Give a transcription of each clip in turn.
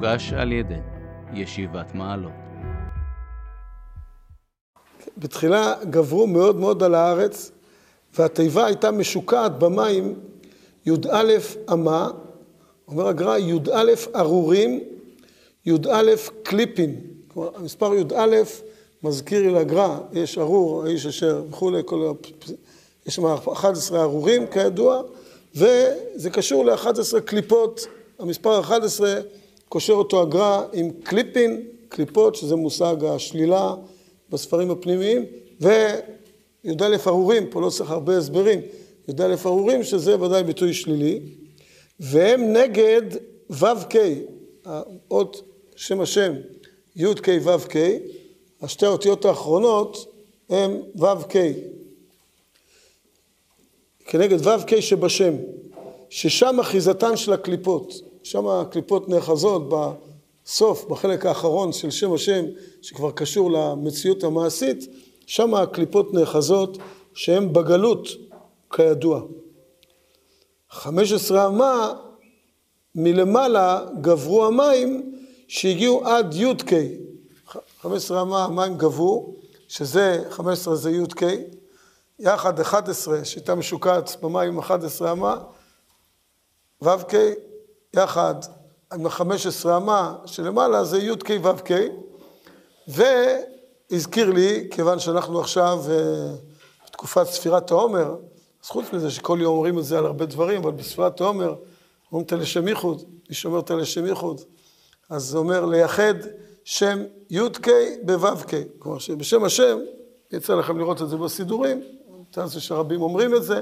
מוגש על ידי ישיבת מעלות. בתחילה גברו מאוד מאוד על הארץ, והתיבה הייתה משוקעת במים י"א אמה, אומר הגר"א י"א ארורים, י"א קליפין. כלומר, המספר י"א מזכיר לי לגר"א, יש ארור, האיש אשר וכולי, כל... יש שם 11 ארורים כידוע, וזה קשור ל-11 קליפות, המספר 11 קושר אותו הגר"א עם קליפין, קליפות, שזה מושג השלילה בספרים הפנימיים, וי"א ארורים, פה לא צריך הרבה הסברים, י"א ארורים, שזה ודאי ביטוי שלילי, והם נגד ו"ק, האות שם השם י"ק ו"ק, השתי האותיות האחרונות הם ו"ק. כנגד ו"ק שבשם, ששם אחיזתן של הקליפות, שם הקליפות נאחזות בסוף, בחלק האחרון של שם השם, שכבר קשור למציאות המעשית, שם הקליפות נאחזות שהן בגלות, כידוע. חמש עשרה אמה מלמעלה גברו המים שהגיעו עד י"ק. חמש עשרה אמה המים גברו, שזה, חמש עשרה זה י"ק, יחד אחד עשרה שהייתה משוקעת במים אחד עשרה אמה, ו"ק יחד עם החמש עשרה אמה שלמעלה זה י"ק ו"ק, והזכיר לי, כיוון שאנחנו עכשיו בתקופת ספירת העומר, אז חוץ מזה שכל יום אומרים את זה על הרבה דברים, אבל בספירת העומר אומרים את הלשם ייחוד, מי שאומר את הלשם ייחוד, אז זה אומר לייחד שם י"ק בו"ק, כלומר שבשם השם, יצא לכם לראות את זה בסידורים, מתאר זה שרבים אומרים את זה,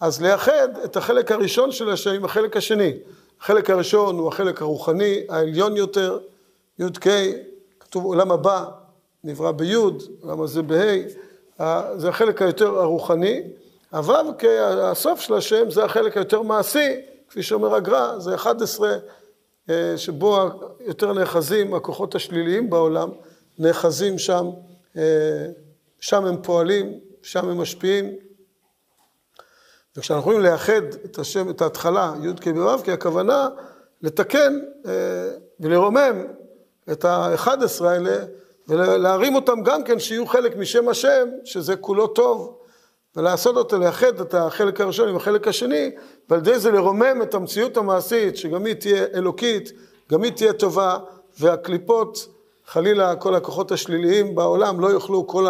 אז לייחד את החלק הראשון של השם עם החלק השני. החלק הראשון הוא החלק הרוחני, העליון יותר, י"ק, כתוב עולם הבא, נברא בי', עולם הזה בה', זה החלק היותר הרוחני. הו"ו כהסוף של השם זה החלק היותר מעשי, כפי שאומר הגר"א, זה 11 אה, שבו יותר נאחזים הכוחות השליליים בעולם, נאחזים שם, אה, שם הם פועלים, שם הם משפיעים. וכשאנחנו יכולים לייחד את השם, את ההתחלה, י"ק ו"ק, הכוונה לתקן אה, ולרומם את ה-11 האלה ולהרים אותם גם כן שיהיו חלק משם השם, שזה כולו טוב, ולעשות אותו, לייחד את החלק הראשון עם החלק השני, ועל ידי זה לרומם את המציאות המעשית, שגם היא תהיה אלוקית, גם היא תהיה טובה, והקליפות, חלילה כל הכוחות השליליים בעולם לא יוכלו, כל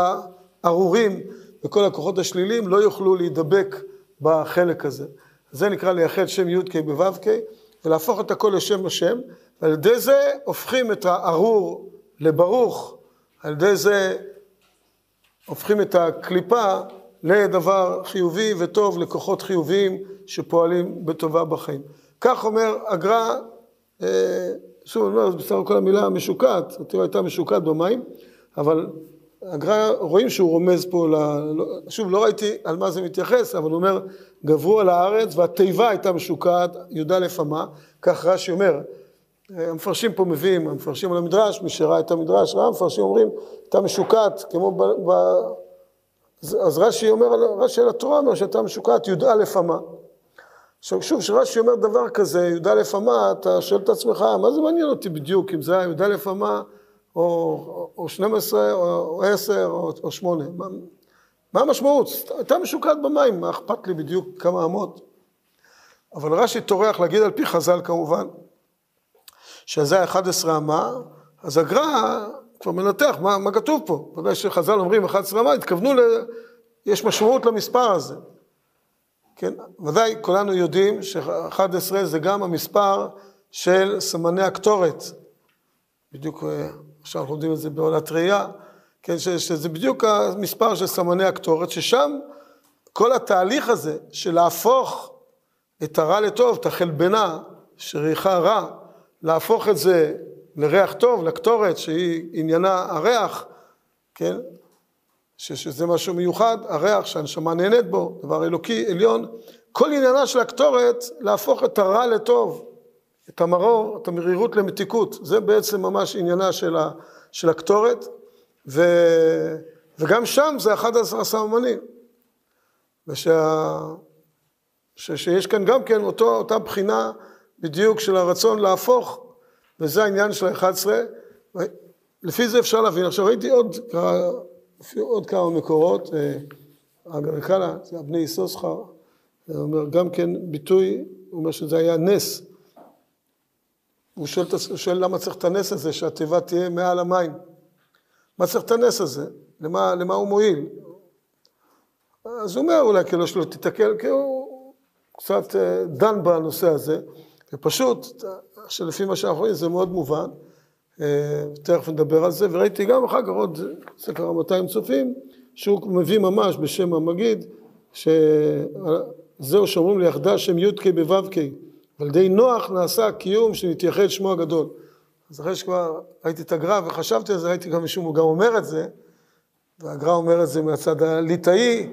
הארורים וכל הכוחות השליליים לא יוכלו להידבק בחלק הזה. זה נקרא לייחד שם י"ק בו"ק, ולהפוך את הכל לשם השם, ועל ידי זה הופכים את הארור לברוך, על ידי זה הופכים את הקליפה לדבר חיובי וטוב, לכוחות חיוביים שפועלים בטובה בחיים. כך אומר הגר"א, אה, שוב, אני אומר, בסך הכל המילה משוקעת, התיאוריה הייתה משוקעת במים, אבל הגר"א, רואים שהוא רומז פה, ל... לא, שוב, לא ראיתי על מה זה מתייחס, אבל הוא אומר, גברו על הארץ והתיבה הייתה משוקעת, י"א אמה, כך רש"י אומר, המפרשים פה מביאים, המפרשים על המדרש, מי שראה את המדרש, ראה המפרשים אומרים, הייתה משוקעת, כמו ב... ב... אז רש"י אומר, רש"י על התורה אומר שהייתה משוקעת י"א אמה. עכשיו שוב, כשרש"י אומר דבר כזה, י"א אמה, אתה שואל את עצמך, מה זה מעניין אותי בדיוק, אם זה היה י"א אמה, או, או 12, או 10, או, או 8. מה, מה המשמעות? הייתה משוקעת במים, מה אכפת לי בדיוק כמה אמות? אבל רש"י טורח להגיד על פי חז"ל כמובן, שזה 11 אמה, אז הגר"א כבר מנתח מה, מה כתוב פה. ודאי שחז"ל אומרים 11 אמה, התכוונו, ל... יש משמעות למספר הזה. כן, ודאי כולנו יודעים ש-11 זה גם המספר של סמני הקטורת. בדיוק אה, עכשיו אנחנו יודעים את זה בעולת ראייה, כן, ש, שזה בדיוק המספר של סמני הקטורת, ששם כל התהליך הזה של להפוך את הרע לטוב, את החלבנה שריחה רע, להפוך את זה לריח טוב, לקטורת, שהיא עניינה הריח, כן? ש, שזה משהו מיוחד, הריח שהנשמה נהנית בו, דבר אלוקי, עליון. כל עניינה של הקטורת להפוך את הרע לטוב, את המרור, את המרירות למתיקות. זה בעצם ממש עניינה של, ה, של הקטורת, ו, וגם שם זה אחד עשרה סממנים. ושה, ש, שיש כאן גם כן אותו, אותה בחינה בדיוק של הרצון להפוך וזה העניין של ה-11. לפי זה אפשר להבין. עכשיו ראיתי עוד, עוד כמה מקורות, הגרקלה, זה הבני הוא אומר גם כן ביטוי, הוא אומר שזה היה נס. הוא שואל, שואל למה צריך את הנס הזה, שהתיבה תהיה מעל המים. מה צריך את הנס הזה? למה, למה הוא מועיל? אז הוא אומר אולי כאילו שלא תתקל, כי הוא קצת אה, דן בנושא הזה, ופשוט, שלפי מה שאנחנו רואים זה מאוד מובן, אה, תכף נדבר על זה, וראיתי גם אחר כך עוד ספר 200 צופים, שהוא מביא ממש בשם המגיד, שזהו שאומרים ליחדה שם י"ק בו"ק, ועל ידי נוח נעשה קיום שנתייחד שמו הגדול. אז אחרי שכבר ראיתי את הגר"א וחשבתי על זה, ראיתי גם מישהו גם אומר את זה, והגר"א אומר את זה מהצד הליטאי,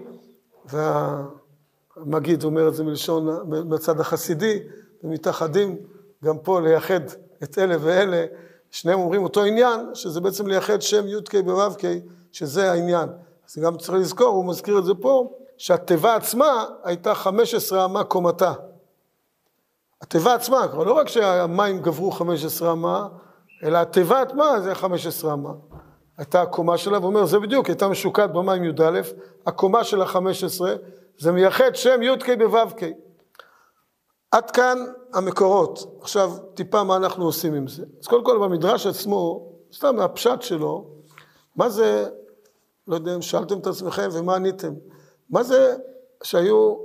והמגיד אומר את זה מלשון, מהצד החסידי, ומתאחדים גם פה לייחד את אלה ואלה, שניהם אומרים אותו עניין, שזה בעצם לייחד שם י"ק בו"ק, שזה העניין. אז גם צריך לזכור, הוא מזכיר את זה פה, שהתיבה עצמה הייתה 15 אמה קומתה. התיבה עצמה, כלומר לא רק שהמים גברו 15 אמה, אלא התיבה עצמה זה 15 אמה. הייתה הקומה שלה, והוא אומר, זה בדיוק, הייתה משוקעת במים י"א, הקומה של ה-15, זה מייחד שם י"ק בו"ק. עד כאן המקורות. עכשיו, טיפה מה אנחנו עושים עם זה. אז קודם כל במדרש עצמו, סתם מהפשט שלו, מה זה, לא יודע אם שאלתם את עצמכם ומה עניתם, מה זה שהיו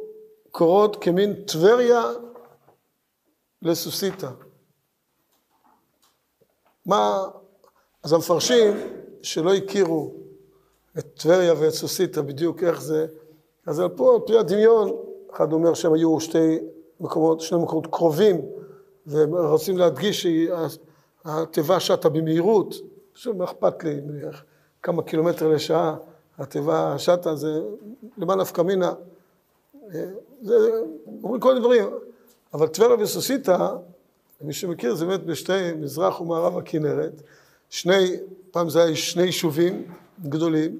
קורות כמין טבריה לסוסיתא? מה, אז המפרשים שלא הכירו את טבריה ואת סוסיתא בדיוק איך זה, אז על פה, על פי הדמיון, אחד אומר שהם היו שתי מקומות, שני מקומות קרובים, ורוצים להדגיש שהתיבה שטה במהירות, פשוט מה אכפת לי, כמה קילומטר לשעה התיבה שטה, זה למה נפקא מינה, זה, אומרים כל מיני דברים, אבל טבריה וסוסיתא, מי שמכיר, זה באמת בשתי, מזרח ומערב הכנרת, שני, פעם זה היה שני יישובים גדולים,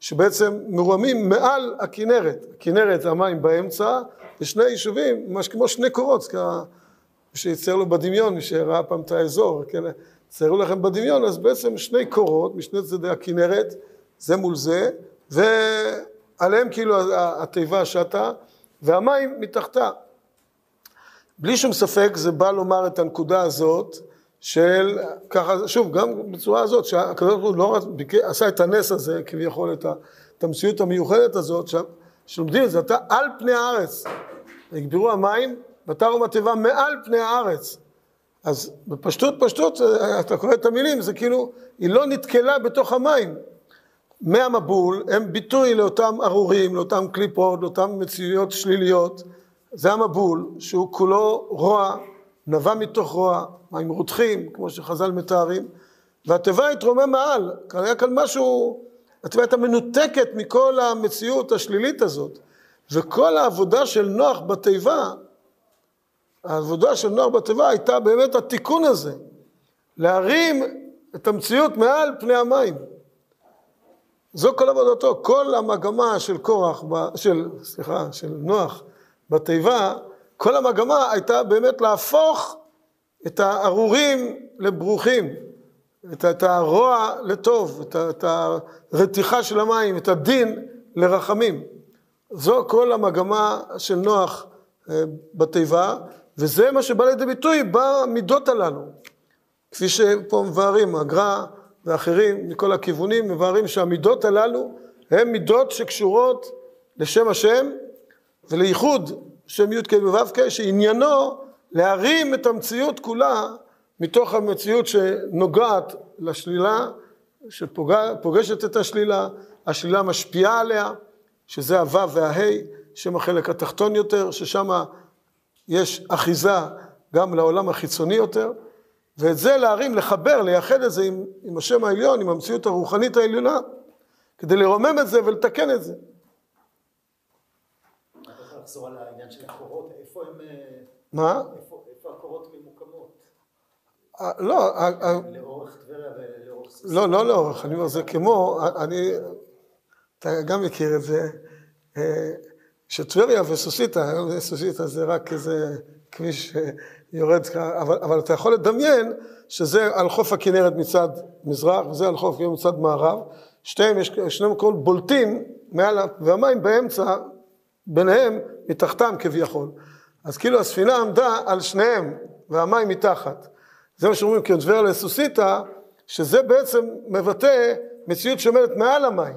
שבעצם מרוממים מעל הכנרת, הכנרת המים באמצע, ושני יישובים, ממש כמו שני קורות, מי שיצייר לו בדמיון, מי שראה פעם את האזור, כן, ציירו לכם בדמיון, אז בעצם שני קורות משני צדדי הכנרת, זה מול זה, ועליהם כאילו התיבה שטה, והמים מתחתה. בלי שום ספק זה בא לומר את הנקודה הזאת של ככה, שוב, גם בצורה הזאת, שהקדוש ברוך הוא לא רק עשה את הנס הזה, כביכול את, המציאות המיוחדת הזאת, שלומדים את זה, אתה על פני הארץ, הגבירו המים, ותרו התיבה מעל פני הארץ. אז בפשטות פשטות, אתה קורא את המילים, זה כאילו, היא לא נתקלה בתוך המים. מי המבול הם ביטוי לאותם ארורים, לאותם קליפות, לאותן מציאויות שליליות. זה המבול, שהוא כולו רוע, נבע מתוך רוע, מים רותחים, כמו שחז"ל מתארים, והתיבה התרומם מעל, היה כאן משהו, התיבה הייתה מנותקת מכל המציאות השלילית הזאת, וכל העבודה של נוח בתיבה, העבודה של נוח בתיבה הייתה באמת התיקון הזה, להרים את המציאות מעל פני המים. זו כל עבודתו, כל המגמה של קורח, של, סליחה, של נוח בתיבה, כל המגמה הייתה באמת להפוך את הארורים לברוכים, את, את הרוע לטוב, את, את הרתיחה של המים, את הדין לרחמים. זו כל המגמה של נוח אה, בתיבה, וזה מה שבא לידי ביטוי במידות הללו. כפי שפה מבארים, הגר"א ואחרים מכל הכיוונים מבארים שהמידות הללו הן מידות שקשורות לשם השם ולייחוד שם י"ק ו"ק, שעניינו להרים את המציאות כולה מתוך המציאות שנוגעת לשלילה, שפוגשת את השלילה, השלילה משפיעה עליה, שזה הו' והה', שהם החלק התחתון יותר, ששם יש אחיזה גם לעולם החיצוני יותר, ואת זה להרים, לחבר, לייחד את זה עם, עם השם העליון, עם המציאות הרוחנית העליונה, כדי לרומם את זה ולתקן את זה. לחזור על העניין של הקורות, איפה הם... אה, מה? איפה, איפה הקורות ממוקמות? אה, לא, אה, לאורך טבריה ולאורך? לא, לא לאורך, אני אומר, זה כמו, אני, אתה גם מכיר את זה, שטבריה וסוסיתא, היום סוסיתא זה רק איזה כביש שיורד, אבל, אבל אתה יכול לדמיין שזה על חוף הכנרת מצד מזרח וזה על חוף הכנרת מצד מערב, שתיהם, יש שני מקומות בולטים מעל, והמים באמצע, ביניהם, מתחתם כביכול. אז כאילו הספינה עמדה על שניהם והמים מתחת. זה מה שאומרים טבריה לסוסיתא, שזה בעצם מבטא מציאות שעומדת מעל המים.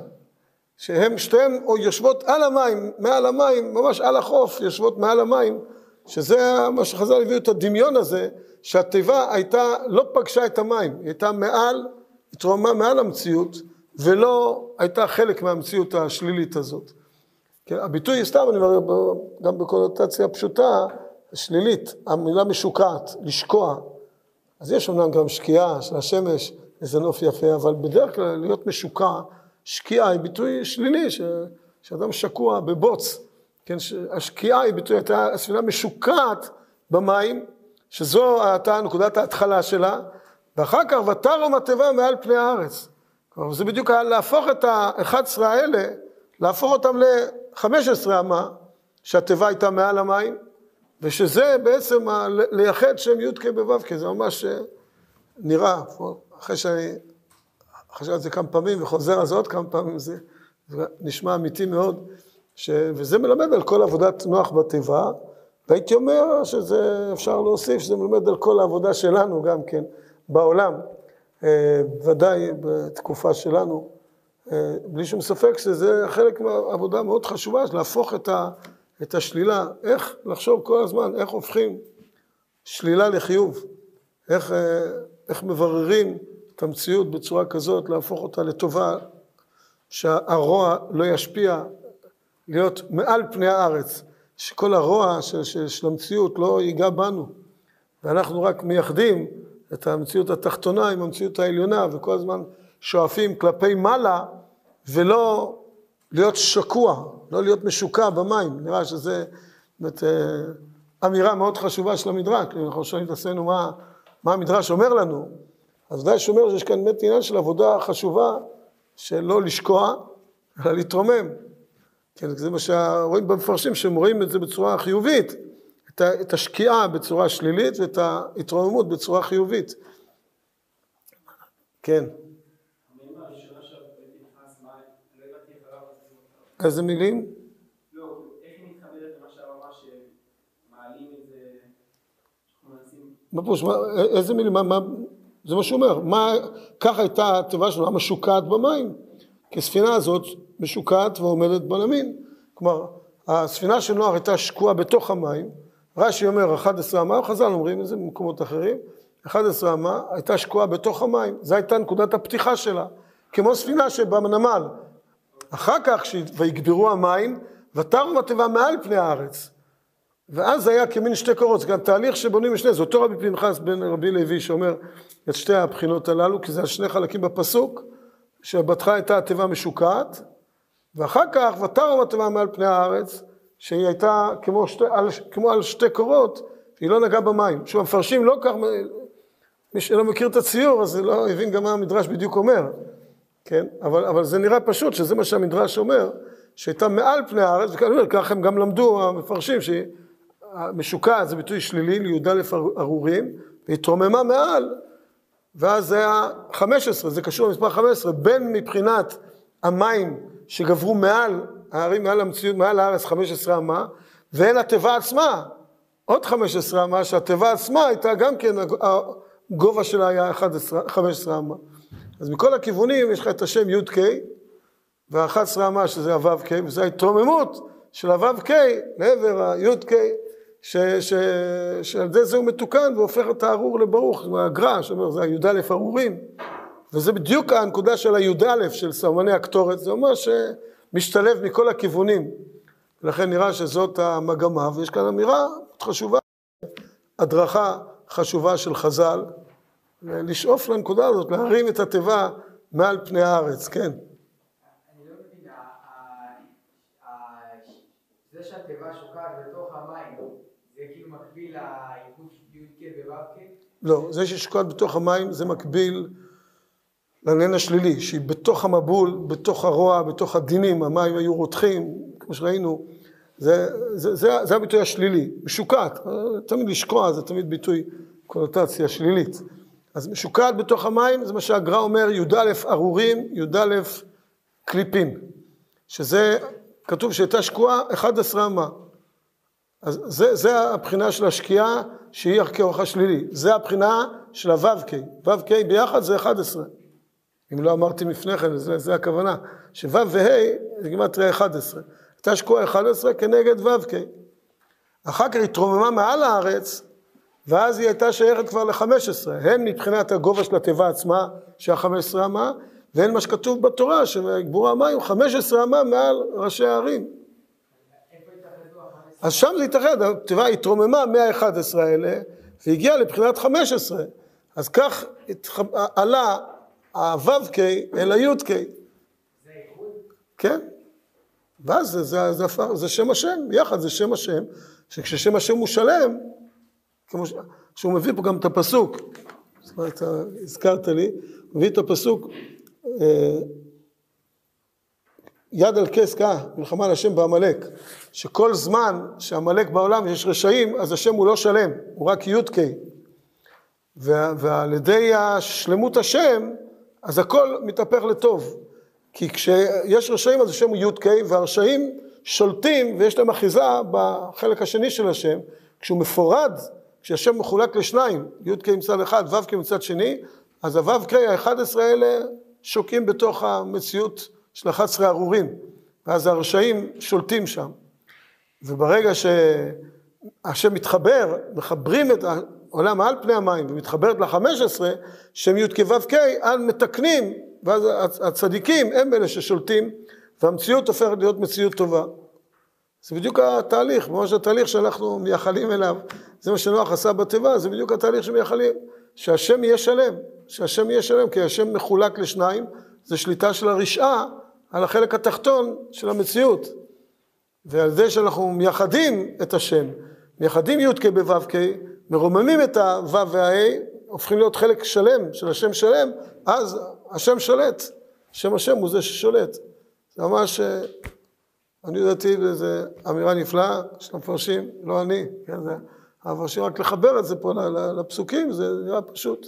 שהן שתיהן יושבות על המים, מעל המים, ממש על החוף, יושבות מעל המים, שזה מה שחז"ל הביאו את הדמיון הזה, שהתיבה הייתה, לא פגשה את המים, היא הייתה מעל, התרוממה מעל המציאות, ולא הייתה חלק מהמציאות השלילית הזאת. כן, הביטוי, סתם אני אומר, גם בקונוטציה פשוטה, שלילית, המילה משוקעת, לשקוע. אז יש אומנם גם שקיעה של השמש, איזה נוף יפה, אבל בדרך כלל להיות משוקע, שקיעה היא ביטוי שלילי, ש... שאדם שקוע בבוץ, כן, השקיעה היא ביטוי, הייתה הספינה משוקעת במים, שזו הייתה נקודת ההתחלה שלה, ואחר כך ותרום התיבה מעל פני הארץ. כלומר, זה בדיוק היה להפוך את ה-11 האלה, להפוך אותם ל-15 אמה, שהתיבה הייתה מעל המים, ושזה בעצם ה- לייחד שם י"ק בו"ק, זה ממש אה, נראה, אחרי שאני חושב על זה כמה פעמים וחוזר על זה עוד כמה פעמים, זה, נשמע אמיתי מאוד, ש, וזה מלמד על כל עבודת נוח בתיבה, והייתי אומר שזה, אפשר להוסיף, שזה מלמד על כל העבודה שלנו גם כן בעולם, אה, ודאי בתקופה שלנו, בלי שום ספק שזה חלק מהעבודה מאוד חשובה, להפוך את, ה, את השלילה, איך לחשוב כל הזמן, איך הופכים שלילה לחיוב, איך, אה, איך מבררים את המציאות בצורה כזאת, להפוך אותה לטובה, שהרוע לא ישפיע, להיות מעל פני הארץ, שכל הרוע של, של, של המציאות לא ייגע בנו, ואנחנו רק מייחדים את המציאות התחתונה עם המציאות העליונה, וכל הזמן שואפים כלפי מעלה, ולא להיות שקוע, לא להיות משוקע במים. נראה שזה באמת אה, אמירה מאוד חשובה של המדרש, כי אנחנו שואלים את עצמנו מה, מה המדרש אומר לנו. אז ודאי שאומר שיש כאן באמת עניין של עבודה חשובה, של לא לשקוע, אלא להתרומם. כן, זה מה שרואים במפרשים, שהם רואים את זה בצורה חיובית, את, ה, את השקיעה בצורה שלילית ואת ההתרוממות בצורה חיובית. כן. המילה הראשונה שהבאתי נכנס מים, לא הבנתי איך הרב עושה אותה. איזה מילים? לא, איך היא מתחברת למה שהרב אמר שמעלים את זה, שאנחנו מנסים... מה פירוש, איזה מילים, מה, מה, זה מה שהוא אומר, מה, ככה הייתה התיבה שלנו, משוקעת במים, כי הספינה הזאת משוקעת ועומדת בלמין, כלומר, הספינה של נוח הייתה שקועה בתוך המים, רש"י אומר 11 אמה, חז"ל אומרים את זה במקומות אחרים, 11 אמה הייתה שקועה בתוך המים, זו הייתה נקודת הפתיחה שלה, כמו ספינה שבנמל, אחר כך, כש- ויגברו המים, ותרום התיבה מעל פני הארץ. ואז זה היה כמין שתי קורות, זה גם תהליך שבונים משני, זה אותו רבי פנחס בן רבי לוי שאומר את שתי הבחינות הללו, כי זה שני חלקים בפסוק, שבהתחלה הייתה התיבה משוקעת, ואחר כך ותרום התיבה מעל פני הארץ, שהיא הייתה כמו, שתי, על, כמו על שתי קורות, היא לא נגעה במים. שוב, המפרשים לא כך, מי שלא מכיר את הציור, אז לא הבין גם מה המדרש בדיוק אומר, כן? אבל, אבל זה נראה פשוט, שזה מה שהמדרש אומר, שהייתה מעל פני הארץ, וככה הם גם למדו המפרשים, שהמשוקעת זה ביטוי שלילי לי"א ארורים, והתרוממה מעל, ואז זה היה 15, זה קשור למספר 15, בין מבחינת המים שגברו מעל הערים, מעל המציאות, מעל הארץ 15 אמה, והן התיבה עצמה, עוד 15 אמה, שהתיבה עצמה הייתה גם כן, הגובה שלה היה 11, 15 אמה. אז מכל הכיוונים יש לך את השם י"ק, וה-11 אמה שזה הו"ק, וזו ההתרוממות של הו"ק לעבר הי"ק, שעל ידי זה הוא מתוקן והופך את הארור לברוך, זה הגר"א, שאומר זה הי"א ארורים, וזה בדיוק הנקודה של הי"א של סמני הקטורת, זה ממש אה, משתלב מכל הכיוונים, ולכן נראה שזאת המגמה, ויש כאן אמירה חשובה, הדרכה חשובה של חז"ל, לשאוף לנקודה הזאת, להרים את התיבה מעל פני הארץ, כן. אני לא מבין, זה שהתיבה שוקעת בתוך המים, זה כאילו מקביל לעיבוד י"ק וו"ק? לא, זה ששוקעת בתוך המים זה מקביל לעניין השלילי, שהיא בתוך המבול, בתוך הרוע, בתוך הדינים, המים היו רותחים, כמו שראינו, זה, זה, זה, זה הביטוי השלילי, משוקעת, תמיד לשקוע זה תמיד ביטוי קונוטציה שלילית. אז משוקעת בתוך המים, זה מה שהגר"א אומר, י"א ארורים, י"א קליפין, שזה, כתוב שהייתה שקועה 11 אמה. אז זה, זה הבחינה של השקיעה שהיא כאורך השלילי, זה הבחינה של הו"ק, ו"ק ביחד זה 11. אם לא אמרתי לפני כן, זה, זה הכוונה, שו' וה' זה גימטריה 11. הייתה שקועה 11 כנגד ו"ק. אחר כך התרוממה מעל הארץ, ואז היא הייתה שייכת כבר ל-15, הן מבחינת הגובה של התיבה עצמה, שה-15 אמה, והן מה שכתוב בתורה, שגבור המים 15 אמה מעל ראשי הערים. אז שם זה התאחד, התיבה התרוממה מה-11 האלה, והגיעה לבחינת 15. אז כך עלה ה-ו"ק אל ה-י"ק. כן. ואז זה, זה, זה, זה, זה שם השם, יחד זה שם השם, שכששם השם הוא שלם, כמו ש... שהוא מביא פה גם את הפסוק, זאת אומרת, הזכרת לי, מביא את הפסוק, אה, יד על כס כה, מלחמה על השם בעמלק, שכל זמן שעמלק בעולם יש רשעים, אז השם הוא לא שלם, הוא רק י"ק. ועל ידי השלמות השם, אז הכל מתהפך לטוב. כי כשיש רשעים אז השם הוא י"ק, והרשעים שולטים ויש להם אחיזה בחלק השני של השם. כשהוא מפורד, כשהשם מחולק לשניים, י"ק מצד אחד, ו"ק מצד שני, אז הו"ק ה-11 האלה שוקים בתוך המציאות של 11 ארורים, ואז הרשעים שולטים שם. וברגע שהשם מתחבר, מחברים את העולם מעל פני המים ומתחברת ל-15, שם י"ק ו"ק, אז מתקנים, ואז הצדיקים הם אלה ששולטים, והמציאות הופכת להיות מציאות טובה. זה בדיוק התהליך, ממש התהליך שאנחנו מייחלים אליו, זה מה שנוח עשה בתיבה, זה בדיוק התהליך שמייחלים, שהשם יהיה שלם, שהשם יהיה שלם, כי השם מחולק לשניים, זה שליטה של הרשעה על החלק התחתון של המציאות. ועל זה שאנחנו מייחדים את השם, מייחדים י"ק בו"ק, מרוממים את הו' והה, הופכים להיות חלק שלם של השם שלם, אז השם שולט, שם השם הוא זה ששולט. זה ממש, אני לדעתי, זו אמירה נפלאה של המפרשים, לא אני, כן, זה המפרשים, רק לחבר את זה פה לפסוקים, זה נראה פשוט.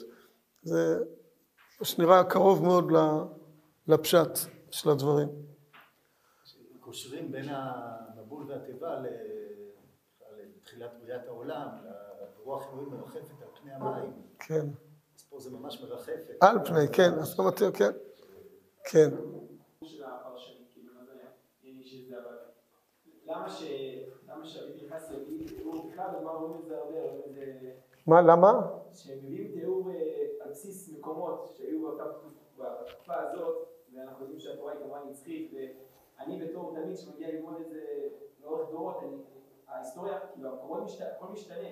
זה נראה קרוב מאוד לפשט של הדברים. קושרים בין המבול והתיבה לתחילת בריאת העולם, רוח אלוהים מרחפת על פני המים. כן. אז פה זה ממש מרחפת. על פני, כן, אז לא מתאים, כן. כן. מה, למה? שהם מביאים תיאור על בסיס מקומות שהיו בתקופה הזאת, ואנחנו יודעים שהתורה היא כמובן נצחית, ואני בתור תלמיד שמגיע ללמוד את זה לאורך דורות, ההיסטוריה, כאילו, הכל משתנה.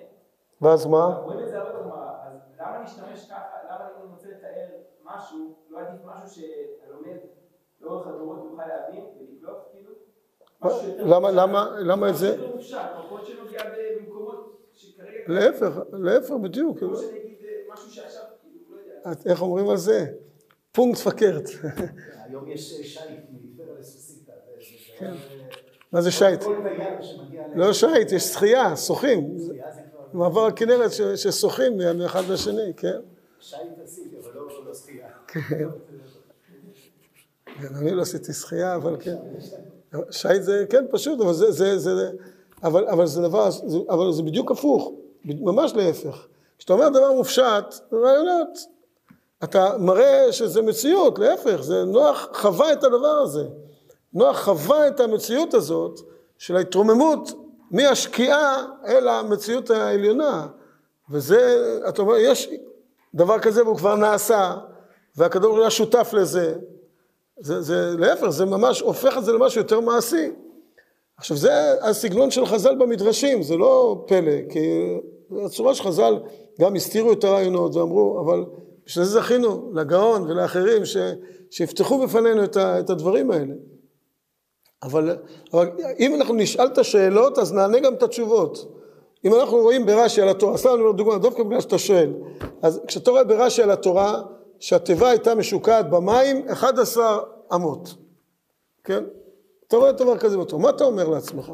ואז מה? רואים את זה הרבה בגמרא, אז למה להשתמש ככה, למה אני רוצה לתאר משהו, לא עדיף משהו שהלומד לאורך הדורות יוכל להבין ולקלוט, כאילו? למה, למה, למה את זה? שכרגע... להפך, להפך בדיוק. שעכשיו, כאילו, לא. איך אומרים על זה? פונקט פקרט. היום יש שייט מטבריה לסוסיתא. כן. מה זה שייט? לא שייט, יש שחייה, שוחים. מעבר הכנרת ששוחים מאחד לשני, כן? שייט עשיתי, אבל לא לא שחייה. כן, אני לא עשיתי שחייה, אבל כן. שייט זה, כן, פשוט, אבל זה, זה, זה, אבל, אבל זה דבר, זה, אבל זה בדיוק הפוך, ממש להפך. כשאתה אומר דבר מופשט, רעיונות. אתה מראה שזה מציאות, להפך, זה נוח חווה את הדבר הזה. נוח חווה את המציאות הזאת של ההתרוממות מהשקיעה אל המציאות העליונה. וזה, אתה אומר, יש דבר כזה והוא כבר נעשה, הוא היה שותף לזה. זה, זה להפך, זה ממש הופך את זה למשהו יותר מעשי. עכשיו זה הסגנון של חז"ל במדרשים, זה לא פלא, כי הצורה שחז"ל גם הסתירו את הרעיונות ואמרו, אבל בשביל זה זכינו לגאון ולאחרים ש, שיפתחו בפנינו את, ה, את הדברים האלה. אבל, אבל אם אנחנו נשאל את השאלות, אז נענה גם את התשובות. אם אנחנו רואים ברש"י על התורה, סתם אני אומר דוגמא, דווקא בגלל שאתה שואל, אז כשאתה רואה ברש"י על התורה, שהתיבה הייתה משוקעת במים 11 אמות, כן? אתה רואה דבר כזה בתורה, מה אתה אומר לעצמך?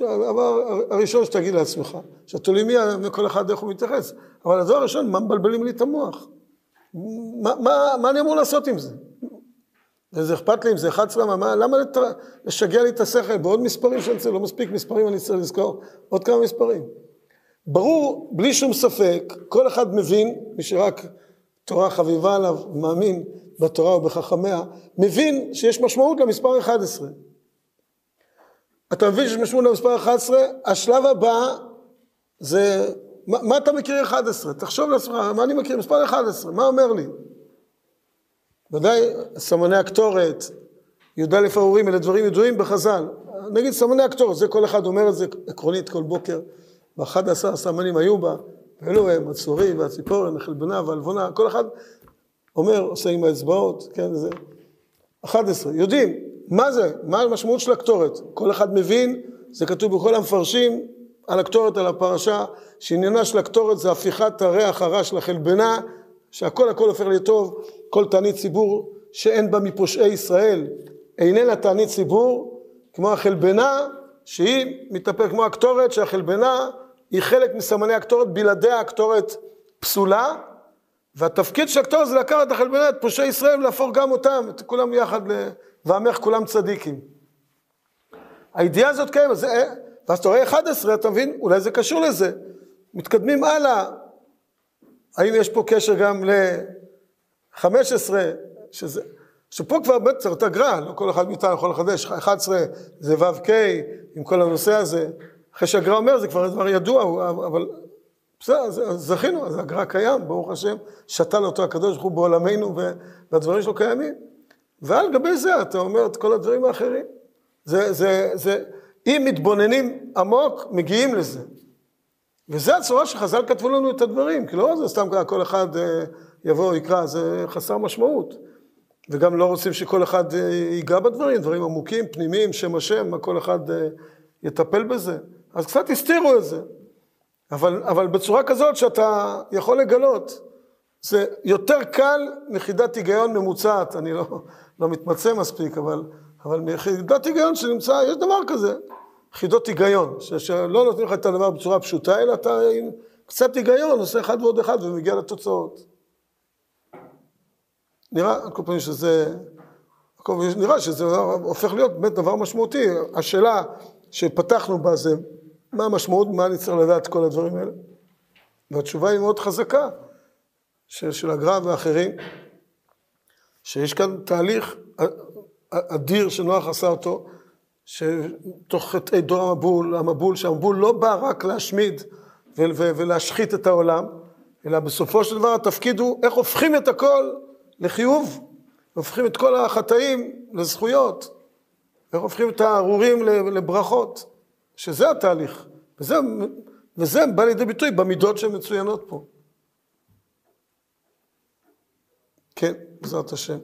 הדבר הראשון שתגיד לעצמך, מי, כל אחד איך הוא מתייחס, אבל הדבר הראשון, מה מבלבלים לי את המוח? מה, מה, מה אני אמור לעשות עם זה? וזה אכפת לי אם זה 11, מה, למה לת... לשגע לי את השכל בעוד מספרים שאני צריך, לא מספיק מספרים, אני צריך לזכור עוד כמה מספרים. ברור, בלי שום ספק, כל אחד מבין, מי שרק תורה חביבה עליו, מאמין בתורה ובחכמיה, מבין שיש משמעות למספר 11. אתה מבין שיש משמעות למספר 11? השלב הבא זה, מה, מה אתה מכיר 11? תחשוב לעצמך, מה אני מכיר? מספר 11, מה אומר לי? ודאי סמני הקטורת, י"א האורים, אלה דברים ידועים בחז"ל. נגיד סמני הקטורת, זה כל אחד אומר את זה עקרונית כל בוקר. ואחד עשר סמנים היו בה, ואלו הם הצורי והציפורן, החלבנה והלבונה, כל אחד אומר, עושה עם האצבעות, כן, זה 11. יודעים, מה זה? מה המשמעות של הקטורת? כל אחד מבין, זה כתוב בכל המפרשים על הקטורת, על הפרשה, שעניינה של הקטורת זה הפיכת הריח הרע של החלבנה, שהכל הכל הופך לטוב, כל תענית ציבור שאין בה מפושעי ישראל, איננה תענית ציבור, כמו החלבנה, שהיא מתאפרת כמו הקטורת, שהחלבנה היא חלק מסמני הקטורת, בלעדיה הקטורת פסולה, והתפקיד של הקטורת זה לקחת את החלבנה, את פושעי ישראל, ולהפוך גם אותם, את כולם יחד, ועמך כולם צדיקים. הידיעה הזאת קיימת, זה, ואז אתה רואה 11, אתה מבין, אולי זה קשור לזה. מתקדמים הלאה, האם יש פה קשר גם ל-15, שזה, שפה כבר באמת צריך את הגר"א, לא כל אחד מאיתנו יכול לחדש, 11 זה ו"ק עם כל הנושא הזה, אחרי שהגר"א אומר זה כבר דבר ידוע, אבל בסדר, זכינו, אז הגר"א קיים, ברוך השם, שתל אותו הקדוש ברוך הוא בעולמנו והדברים שלו קיימים. ועל גבי זה אתה אומר את כל הדברים האחרים. זה, זה, זה, אם מתבוננים עמוק, מגיעים לזה. וזה הצורה שחז"ל כתבו לנו את הדברים, כי לא זה סתם כל אחד אה, יבוא יקרא, זה חסר משמעות. וגם לא רוצים שכל אחד אה, ייגע בדברים, דברים עמוקים, פנימיים, שם השם, כל אחד אה, יטפל בזה. אז קצת הסתירו את זה. אבל, אבל בצורה כזאת שאתה יכול לגלות, זה יותר קל מחידת היגיון ממוצעת, אני לא, לא מתמצא מספיק, אבל, אבל מחידת היגיון שנמצא, יש דבר כזה, חידות היגיון, ש, שלא נותנים לך את הדבר בצורה פשוטה, אלא אתה עם קצת היגיון עושה אחד ועוד אחד ומגיע לתוצאות. נראה, על כל פנים שזה, נראה שזה הופך להיות באמת דבר משמעותי. השאלה שפתחנו בה זה מה המשמעות, מה אני צריך לדעת כל הדברים האלה. והתשובה היא מאוד חזקה, של, של הגר"א ואחרים, שיש כאן תהליך אדיר שנוח עשה אותו, שתוך חטאי דור המבול, המבול, שהמבול לא בא רק להשמיד ולהשחית את העולם, אלא בסופו של דבר התפקיד הוא איך הופכים את הכל לחיוב, הופכים את כל החטאים לזכויות, איך הופכים את הארורים לברכות, שזה התהליך, וזה, וזה בא לידי ביטוי במידות שמצוינות פה. כן, בעזרת השם.